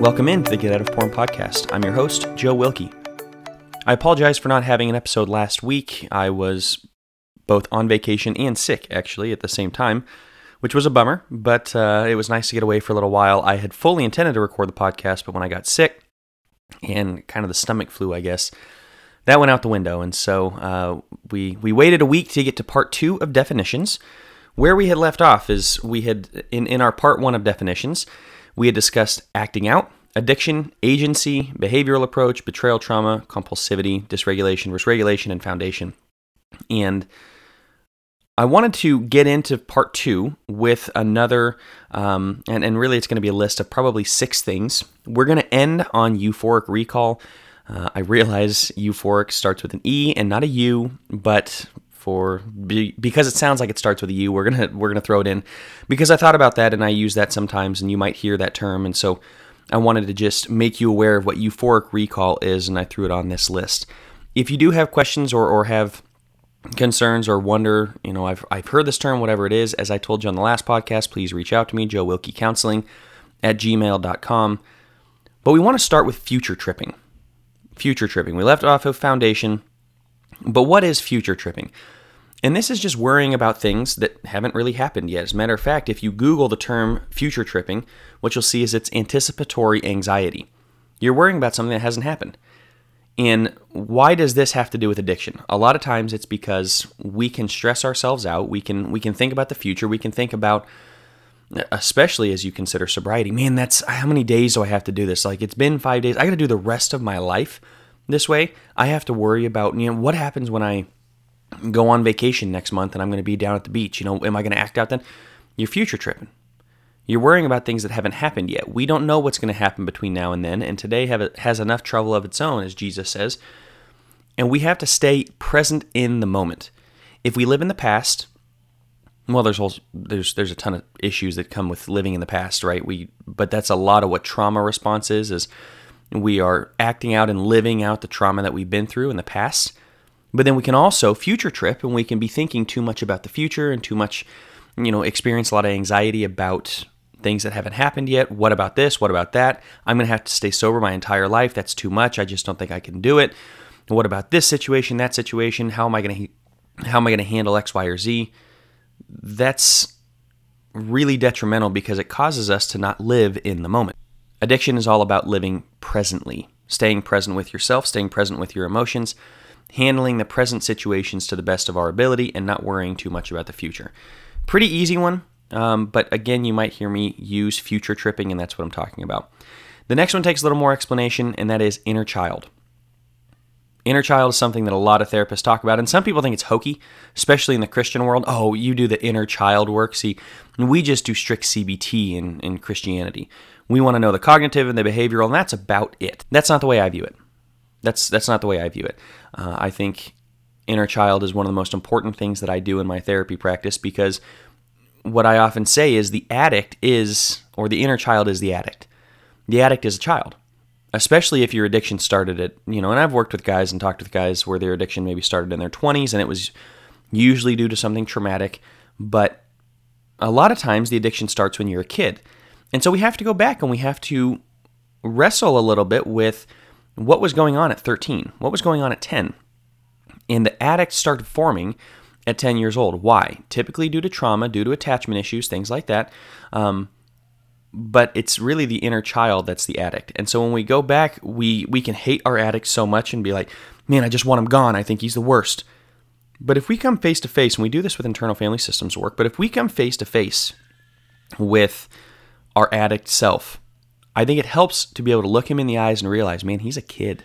Welcome in to the Get Out of Porn podcast. I'm your host, Joe Wilkie. I apologize for not having an episode last week. I was both on vacation and sick, actually, at the same time, which was a bummer, but uh, it was nice to get away for a little while. I had fully intended to record the podcast, but when I got sick and kind of the stomach flu, I guess, that went out the window. And so uh, we, we waited a week to get to part two of definitions. Where we had left off is we had, in, in our part one of definitions, we had discussed acting out, addiction, agency, behavioral approach, betrayal trauma, compulsivity, dysregulation, risk regulation, and foundation. And I wanted to get into part two with another, um, and, and really it's going to be a list of probably six things. We're going to end on euphoric recall. Uh, I realize euphoric starts with an E and not a U, but for because it sounds like it starts with a U. We're gonna we're gonna throw it in because I thought about that and I use that sometimes, and you might hear that term, and so I wanted to just make you aware of what euphoric recall is, and I threw it on this list. If you do have questions or or have concerns or wonder, you know, I've I've heard this term, whatever it is, as I told you on the last podcast, please reach out to me, Joe Wilkie Counseling at gmail.com. But we want to start with future tripping. Future tripping. We left off of foundation but what is future tripping? And this is just worrying about things that haven't really happened yet. As a matter of fact, if you Google the term future tripping, what you'll see is it's anticipatory anxiety. You're worrying about something that hasn't happened. And why does this have to do with addiction? A lot of times it's because we can stress ourselves out. We can we can think about the future. We can think about especially as you consider sobriety. Man, that's how many days do I have to do this? Like it's been 5 days. I got to do the rest of my life this way, I have to worry about, you know, what happens when I go on vacation next month and I'm going to be down at the beach? You know, am I going to act out then? You're future tripping. You're worrying about things that haven't happened yet. We don't know what's going to happen between now and then, and today has enough trouble of its own, as Jesus says. And we have to stay present in the moment. If we live in the past, well, there's there's there's a ton of issues that come with living in the past, right? We but that's a lot of what trauma response is. Is we are acting out and living out the trauma that we've been through in the past. But then we can also future trip and we can be thinking too much about the future and too much, you know, experience a lot of anxiety about things that haven't happened yet. What about this? What about that? I'm going to have to stay sober my entire life. That's too much. I just don't think I can do it. What about this situation, that situation? How am I going to how am I going to handle X, Y, or Z? That's really detrimental because it causes us to not live in the moment. Addiction is all about living presently, staying present with yourself, staying present with your emotions, handling the present situations to the best of our ability, and not worrying too much about the future. Pretty easy one, um, but again, you might hear me use future tripping, and that's what I'm talking about. The next one takes a little more explanation, and that is inner child. Inner child is something that a lot of therapists talk about, and some people think it's hokey, especially in the Christian world. Oh, you do the inner child work. See, we just do strict CBT in, in Christianity. We want to know the cognitive and the behavioral, and that's about it. That's not the way I view it. That's that's not the way I view it. Uh, I think inner child is one of the most important things that I do in my therapy practice because what I often say is the addict is, or the inner child is the addict. The addict is a child, especially if your addiction started at, you know, and I've worked with guys and talked with guys where their addiction maybe started in their 20s and it was usually due to something traumatic, but a lot of times the addiction starts when you're a kid. And so we have to go back and we have to wrestle a little bit with what was going on at 13, what was going on at 10. And the addict started forming at 10 years old. Why? Typically due to trauma, due to attachment issues, things like that. Um, but it's really the inner child that's the addict. And so when we go back, we we can hate our addict so much and be like, "Man, I just want him gone. I think he's the worst." But if we come face to face, and we do this with internal family systems work, but if we come face to face with our addict self. I think it helps to be able to look him in the eyes and realize, man, he's a kid.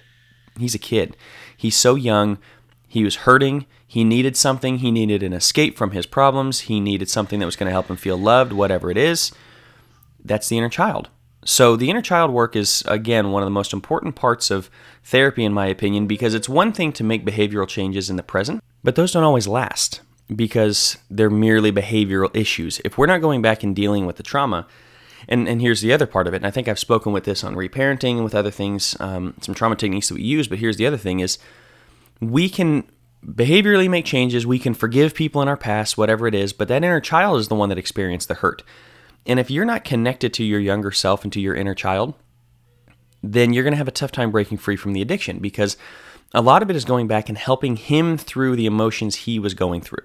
He's a kid. He's so young. He was hurting. He needed something. He needed an escape from his problems. He needed something that was going to help him feel loved, whatever it is. That's the inner child. So, the inner child work is, again, one of the most important parts of therapy, in my opinion, because it's one thing to make behavioral changes in the present, but those don't always last because they're merely behavioral issues. If we're not going back and dealing with the trauma, and and here's the other part of it. And I think I've spoken with this on reparenting and with other things, um, some trauma techniques that we use. But here's the other thing: is we can behaviorally make changes. We can forgive people in our past, whatever it is. But that inner child is the one that experienced the hurt. And if you're not connected to your younger self and to your inner child, then you're going to have a tough time breaking free from the addiction because a lot of it is going back and helping him through the emotions he was going through.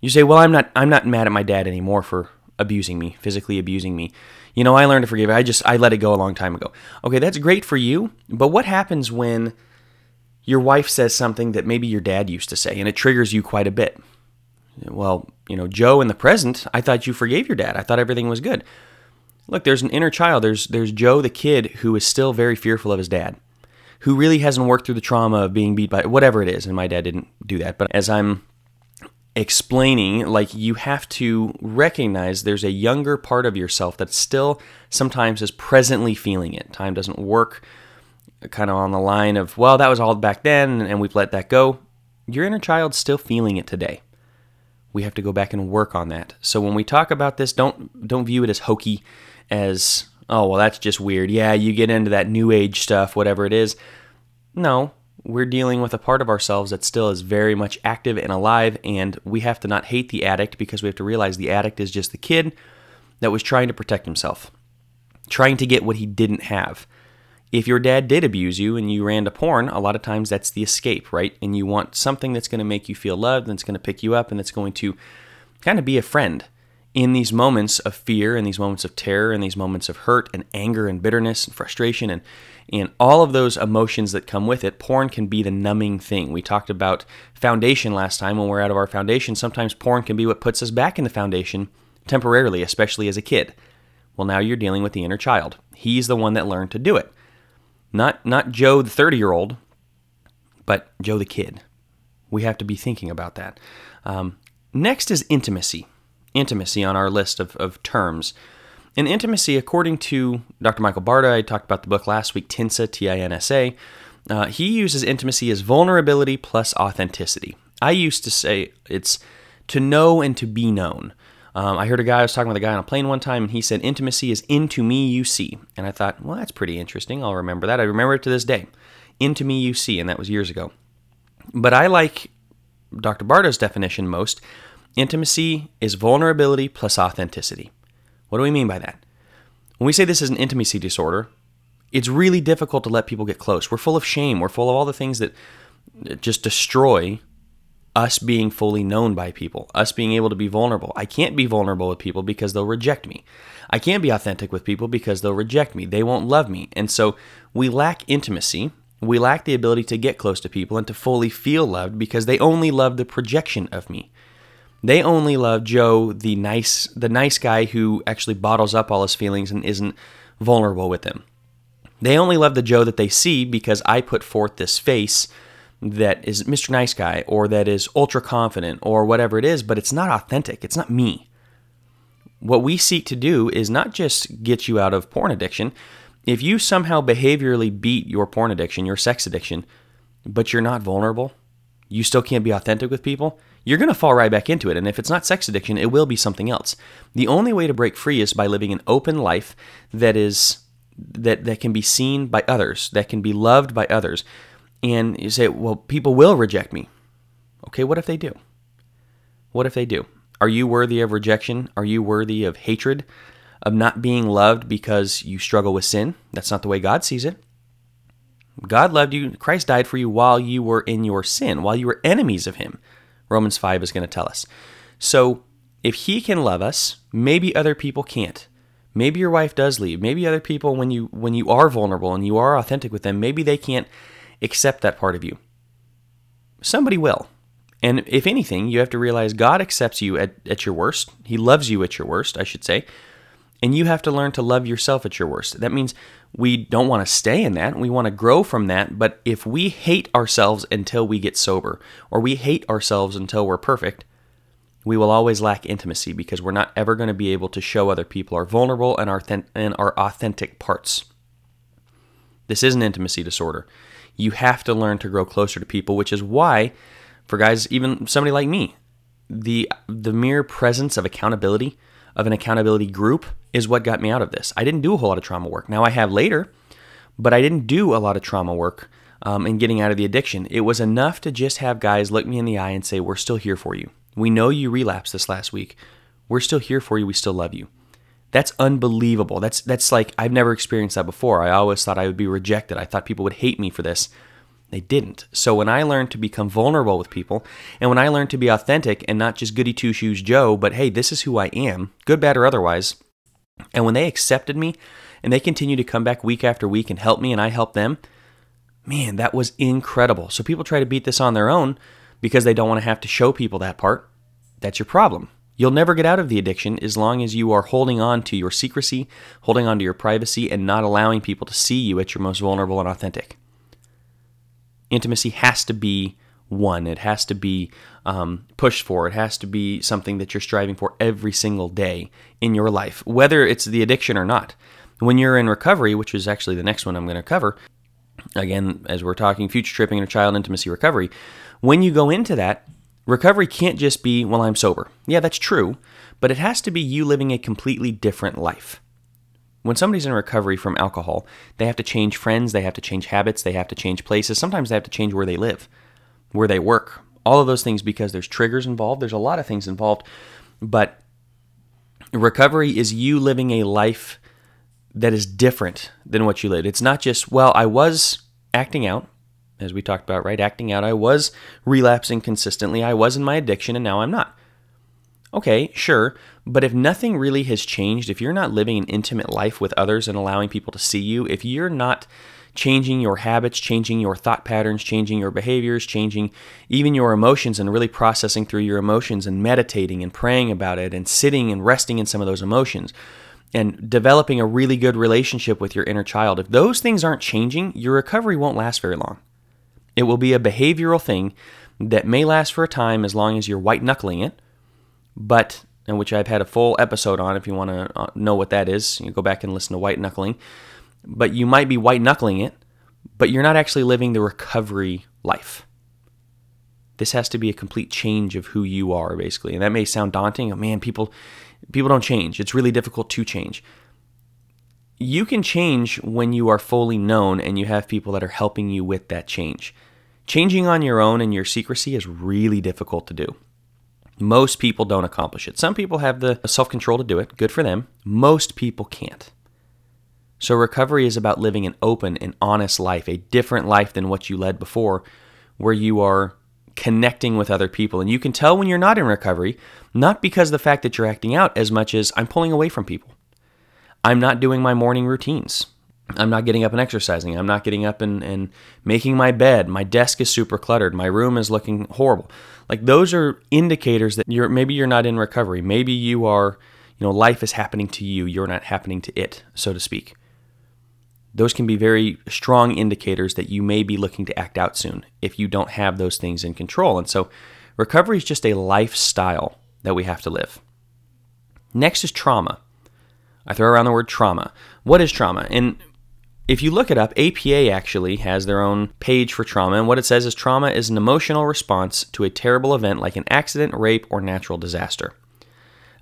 You say, "Well, I'm not I'm not mad at my dad anymore for abusing me, physically abusing me. You know, I learned to forgive. I just I let it go a long time ago." Okay, that's great for you, but what happens when your wife says something that maybe your dad used to say and it triggers you quite a bit? Well, you know, Joe in the present, I thought you forgave your dad. I thought everything was good. Look, there's an inner child. There's there's Joe the kid who is still very fearful of his dad. Who really hasn't worked through the trauma of being beat by whatever it is, and my dad didn't do that. But as I'm explaining like you have to recognize there's a younger part of yourself that still sometimes is presently feeling it. Time doesn't work kind of on the line of well that was all back then and we've let that go. Your inner child's still feeling it today. We have to go back and work on that. So when we talk about this don't don't view it as hokey as oh well that's just weird. Yeah you get into that new age stuff whatever it is. No we're dealing with a part of ourselves that still is very much active and alive, and we have to not hate the addict because we have to realize the addict is just the kid that was trying to protect himself, trying to get what he didn't have. If your dad did abuse you and you ran to porn, a lot of times that's the escape, right? And you want something that's going to make you feel loved, that's going to pick you up, and that's going to kind of be a friend in these moments of fear, in these moments of terror, in these moments of hurt and anger and bitterness and frustration and and all of those emotions that come with it, porn can be the numbing thing. We talked about foundation last time when we're out of our foundation. Sometimes porn can be what puts us back in the foundation temporarily, especially as a kid. Well, now you're dealing with the inner child. He's the one that learned to do it. Not not Joe the 30-year-old, but Joe the kid. We have to be thinking about that. Um, next is intimacy. Intimacy on our list of, of terms. In intimacy, according to Dr. Michael Barta, I talked about the book last week, TINSA, T I N S A, uh, he uses intimacy as vulnerability plus authenticity. I used to say it's to know and to be known. Um, I heard a guy, I was talking with a guy on a plane one time, and he said, Intimacy is into me you see. And I thought, well, that's pretty interesting. I'll remember that. I remember it to this day. Into me you see, and that was years ago. But I like Dr. Barta's definition most. Intimacy is vulnerability plus authenticity. What do we mean by that? When we say this is an intimacy disorder, it's really difficult to let people get close. We're full of shame. We're full of all the things that just destroy us being fully known by people, us being able to be vulnerable. I can't be vulnerable with people because they'll reject me. I can't be authentic with people because they'll reject me. They won't love me. And so we lack intimacy. We lack the ability to get close to people and to fully feel loved because they only love the projection of me. They only love Joe, the nice the nice guy who actually bottles up all his feelings and isn't vulnerable with them. They only love the Joe that they see because I put forth this face that is Mr. Nice Guy or that is ultra confident or whatever it is, but it's not authentic. It's not me. What we seek to do is not just get you out of porn addiction. If you somehow behaviorally beat your porn addiction, your sex addiction, but you're not vulnerable, you still can't be authentic with people, you're going to fall right back into it. And if it's not sex addiction, it will be something else. The only way to break free is by living an open life that is that that can be seen by others, that can be loved by others. And you say, "Well, people will reject me." Okay, what if they do? What if they do? Are you worthy of rejection? Are you worthy of hatred? Of not being loved because you struggle with sin? That's not the way God sees it. God loved you. Christ died for you while you were in your sin, while you were enemies of Him. Romans 5 is going to tell us. So, if He can love us, maybe other people can't. Maybe your wife does leave. Maybe other people, when you when you are vulnerable and you are authentic with them, maybe they can't accept that part of you. Somebody will. And if anything, you have to realize God accepts you at, at your worst. He loves you at your worst, I should say. And you have to learn to love yourself at your worst. That means we don't want to stay in that. We want to grow from that. But if we hate ourselves until we get sober, or we hate ourselves until we're perfect, we will always lack intimacy because we're not ever going to be able to show other people our vulnerable and our, and our authentic parts. This is an intimacy disorder. You have to learn to grow closer to people, which is why, for guys, even somebody like me, the the mere presence of accountability of an accountability group is what got me out of this. I didn't do a whole lot of trauma work. Now I have later, but I didn't do a lot of trauma work um, in getting out of the addiction. It was enough to just have guys look me in the eye and say, We're still here for you. We know you relapsed this last week. We're still here for you. We still love you. That's unbelievable. That's that's like I've never experienced that before. I always thought I would be rejected. I thought people would hate me for this. They didn't. So when I learned to become vulnerable with people, and when I learned to be authentic and not just goody two shoes Joe, but hey, this is who I am, good, bad, or otherwise, and when they accepted me and they continue to come back week after week and help me and I help them, man, that was incredible. So people try to beat this on their own because they don't want to have to show people that part. That's your problem. You'll never get out of the addiction as long as you are holding on to your secrecy, holding on to your privacy, and not allowing people to see you at your most vulnerable and authentic. Intimacy has to be one. It has to be um, pushed for. It has to be something that you're striving for every single day in your life, whether it's the addiction or not. When you're in recovery, which is actually the next one I'm going to cover, again, as we're talking future tripping and child intimacy recovery, when you go into that, Recovery can't just be, well, I'm sober. Yeah, that's true, but it has to be you living a completely different life. When somebody's in recovery from alcohol, they have to change friends, they have to change habits, they have to change places. Sometimes they have to change where they live, where they work. All of those things because there's triggers involved, there's a lot of things involved. But recovery is you living a life that is different than what you lived. It's not just, well, I was acting out, as we talked about, right? Acting out, I was relapsing consistently. I was in my addiction, and now I'm not. Okay, sure, but if nothing really has changed, if you're not living an intimate life with others and allowing people to see you, if you're not changing your habits, changing your thought patterns, changing your behaviors, changing even your emotions, and really processing through your emotions and meditating and praying about it and sitting and resting in some of those emotions and developing a really good relationship with your inner child, if those things aren't changing, your recovery won't last very long. It will be a behavioral thing that may last for a time as long as you're white knuckling it, but and which I've had a full episode on. If you want to uh, know what that is, you go back and listen to white knuckling. But you might be white knuckling it, but you're not actually living the recovery life. This has to be a complete change of who you are, basically. And that may sound daunting. Oh, man, people people don't change. It's really difficult to change. You can change when you are fully known and you have people that are helping you with that change. Changing on your own in your secrecy is really difficult to do. Most people don't accomplish it. Some people have the self control to do it. Good for them. Most people can't. So, recovery is about living an open and honest life, a different life than what you led before, where you are connecting with other people. And you can tell when you're not in recovery, not because the fact that you're acting out as much as I'm pulling away from people. I'm not doing my morning routines. I'm not getting up and exercising. I'm not getting up and, and making my bed. My desk is super cluttered. My room is looking horrible. Like those are indicators that you're maybe you're not in recovery. Maybe you are, you know, life is happening to you. You're not happening to it, so to speak. Those can be very strong indicators that you may be looking to act out soon if you don't have those things in control. And so recovery is just a lifestyle that we have to live. Next is trauma. I throw around the word trauma. What is trauma? And if you look it up, APA actually has their own page for trauma, and what it says is trauma is an emotional response to a terrible event like an accident, rape, or natural disaster.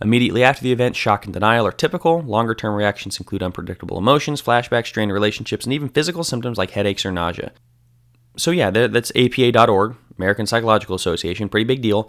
Immediately after the event, shock and denial are typical. Longer term reactions include unpredictable emotions, flashbacks, strained relationships, and even physical symptoms like headaches or nausea. So, yeah, that's APA.org, American Psychological Association, pretty big deal.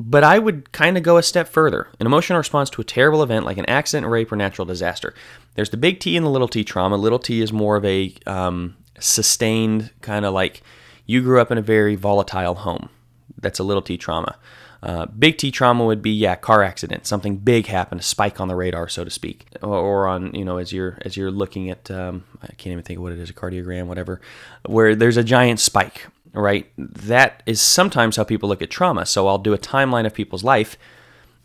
But I would kind of go a step further an emotional response to a terrible event like an accident, rape, or natural disaster. There's the big T and the little t trauma. Little t is more of a um, sustained kind of like you grew up in a very volatile home. That's a little t trauma. Uh, big T trauma would be yeah, car accident, something big happened, a spike on the radar, so to speak, or, or on you know as you're as you're looking at um, I can't even think of what it is, a cardiogram, whatever, where there's a giant spike right? That is sometimes how people look at trauma. So I'll do a timeline of people's life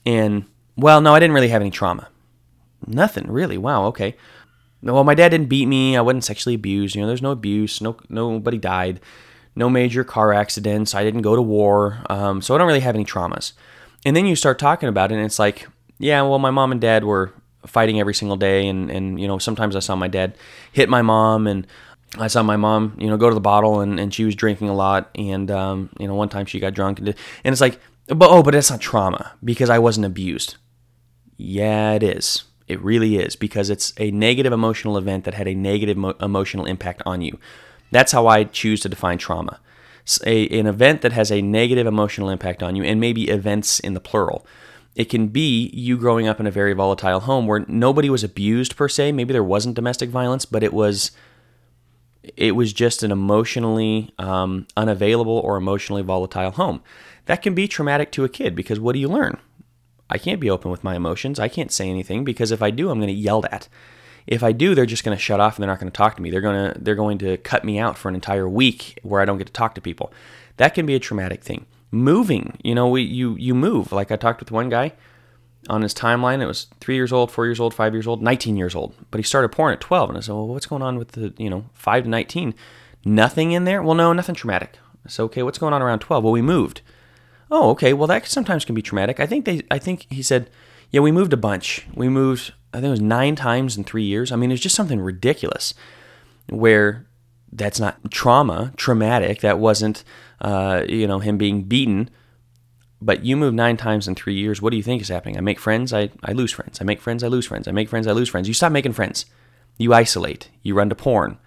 and, well, no, I didn't really have any trauma. Nothing really. Wow, okay. Well, my dad didn't beat me. I wasn't sexually abused. You know, there's no abuse. No, nobody died. No major car accidents. I didn't go to war. Um, so I don't really have any traumas. And then you start talking about it, and it's like, yeah, well, my mom and dad were fighting every single day, and and you know, sometimes I saw my dad hit my mom, and I saw my mom, you know, go to the bottle and, and she was drinking a lot. And, um, you know, one time she got drunk and, did, and it's like, but, oh, but it's not trauma because I wasn't abused. Yeah, it is. It really is because it's a negative emotional event that had a negative mo- emotional impact on you. That's how I choose to define trauma. A, an event that has a negative emotional impact on you, and maybe events in the plural. It can be you growing up in a very volatile home where nobody was abused per se. Maybe there wasn't domestic violence, but it was it was just an emotionally um, unavailable or emotionally volatile home. That can be traumatic to a kid because what do you learn? I can't be open with my emotions. I can't say anything because if I do, I'm going to yelled at. If I do, they're just going to shut off and they're not going to talk to me. They're going to they're going to cut me out for an entire week where I don't get to talk to people. That can be a traumatic thing. Moving, you know, we you you move. Like I talked with one guy on his timeline. It was three years old, four years old, five years old, 19 years old. But he started porn at 12. And I said, well, what's going on with the, you know, five to 19? Nothing in there? Well, no, nothing traumatic. Said, okay, what's going on around 12? Well, we moved. Oh, okay. Well, that sometimes can be traumatic. I think they, I think he said, yeah, we moved a bunch. We moved, I think it was nine times in three years. I mean, it's just something ridiculous where that's not trauma, traumatic. That wasn't, uh, you know, him being beaten but you move nine times in three years. What do you think is happening? I make friends, I, I lose friends. I make friends, I lose friends. I make friends, I lose friends. You stop making friends. You isolate. You run to porn.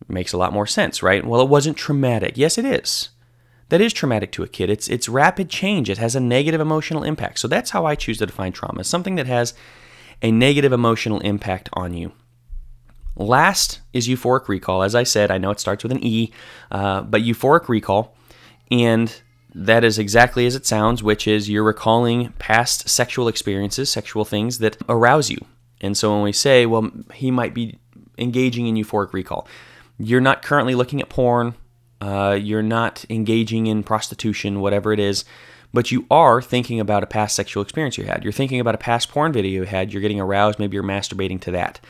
It makes a lot more sense, right? Well, it wasn't traumatic. Yes, it is. That is traumatic to a kid. It's it's rapid change. It has a negative emotional impact. So that's how I choose to define trauma. Something that has a negative emotional impact on you. Last is euphoric recall. As I said, I know it starts with an E, uh, but euphoric recall. And that is exactly as it sounds, which is you're recalling past sexual experiences, sexual things that arouse you. And so when we say, well, he might be engaging in euphoric recall, you're not currently looking at porn, uh, you're not engaging in prostitution, whatever it is, but you are thinking about a past sexual experience you had. You're thinking about a past porn video you had, you're getting aroused, maybe you're masturbating to that.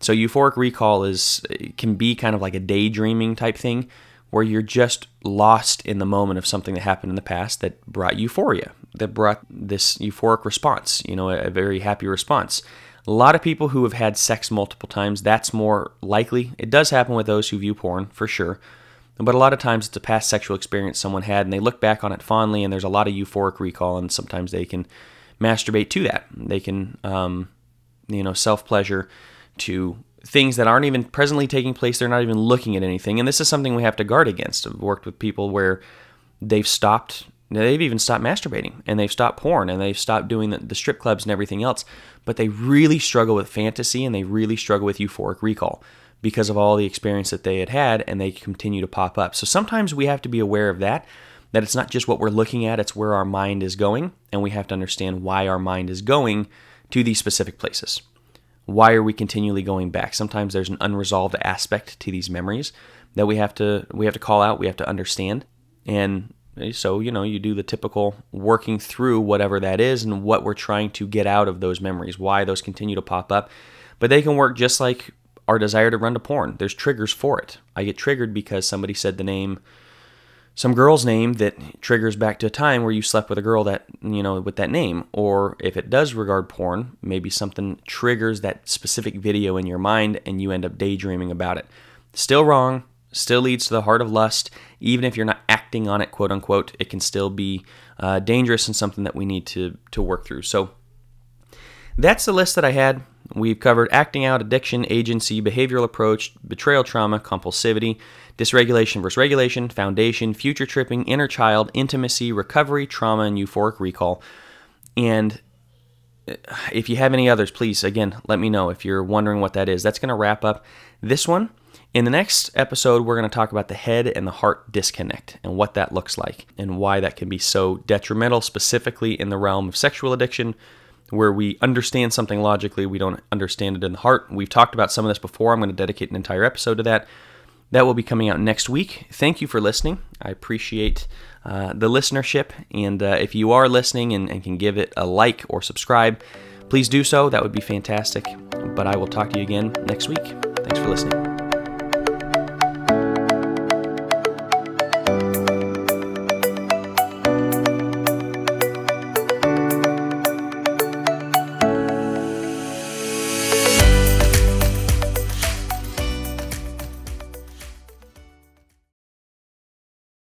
So euphoric recall is can be kind of like a daydreaming type thing where you're just lost in the moment of something that happened in the past that brought euphoria, that brought this euphoric response, you know, a, very happy response. A lot of people who have had sex multiple times, that's more likely. It does happen with those who view porn, for sure. But a lot of times it's a past sexual experience someone had and they look back on it fondly and there's a lot of euphoric recall and sometimes they can masturbate to that. They can, um, you know, self pleasure to things that aren't even presently taking place. They're not even looking at anything. And this is something we have to guard against. I've worked with people where they've stopped, they've even stopped masturbating and they've stopped porn and they've stopped doing the, the strip clubs and everything else. But they really struggle with fantasy and they really struggle with euphoric recall because of all the experience that they had had and they continue to pop up. So sometimes we have to be aware of that. That it's not just what we're looking at, it's where our mind is going, and we have to understand why our mind is going to these specific places why are we continually going back? Sometimes there's an unresolved aspect to these memories that we have to we have to call out, we have to understand. And so, you know, you do the typical working through whatever that is and what we're trying to get out of those memories, why those continue to pop up. But they can work just like our desire to run to porn. There's triggers for it. I get triggered because somebody said the name some girl's name that triggers back to a time where you slept with a girl that, you know, with that name. Or if it does regard porn, maybe something triggers that specific video in your mind and you end up daydreaming about it. Still wrong, still leads to the heart of lust. Even if you're not acting on it, quote unquote, it can still be uh, dangerous and something that we need to, to work through. So that's the list that I had. We've covered acting out, addiction, agency, behavioral approach, betrayal trauma, compulsivity, dysregulation versus regulation, foundation, future tripping, inner child, intimacy, recovery, trauma, and euphoric recall. And uh, if you have any others, please, again, let me know if you're wondering what that is. That's going to wrap up this one. In the next episode, we're going to talk about the head and the heart disconnect and what that looks like and why that can be so detrimental, specifically in the realm of sexual addiction, where we understand something logically, we don't understand it in the heart. We've talked about some of this before. I'm going to dedicate an entire episode to that. That will be coming out next week. Thank you for listening. I appreciate uh, the listenership. And uh, if you are listening and, and can give it a like or subscribe, please do so. That would be fantastic. But I will talk to you again next week. Thanks for listening.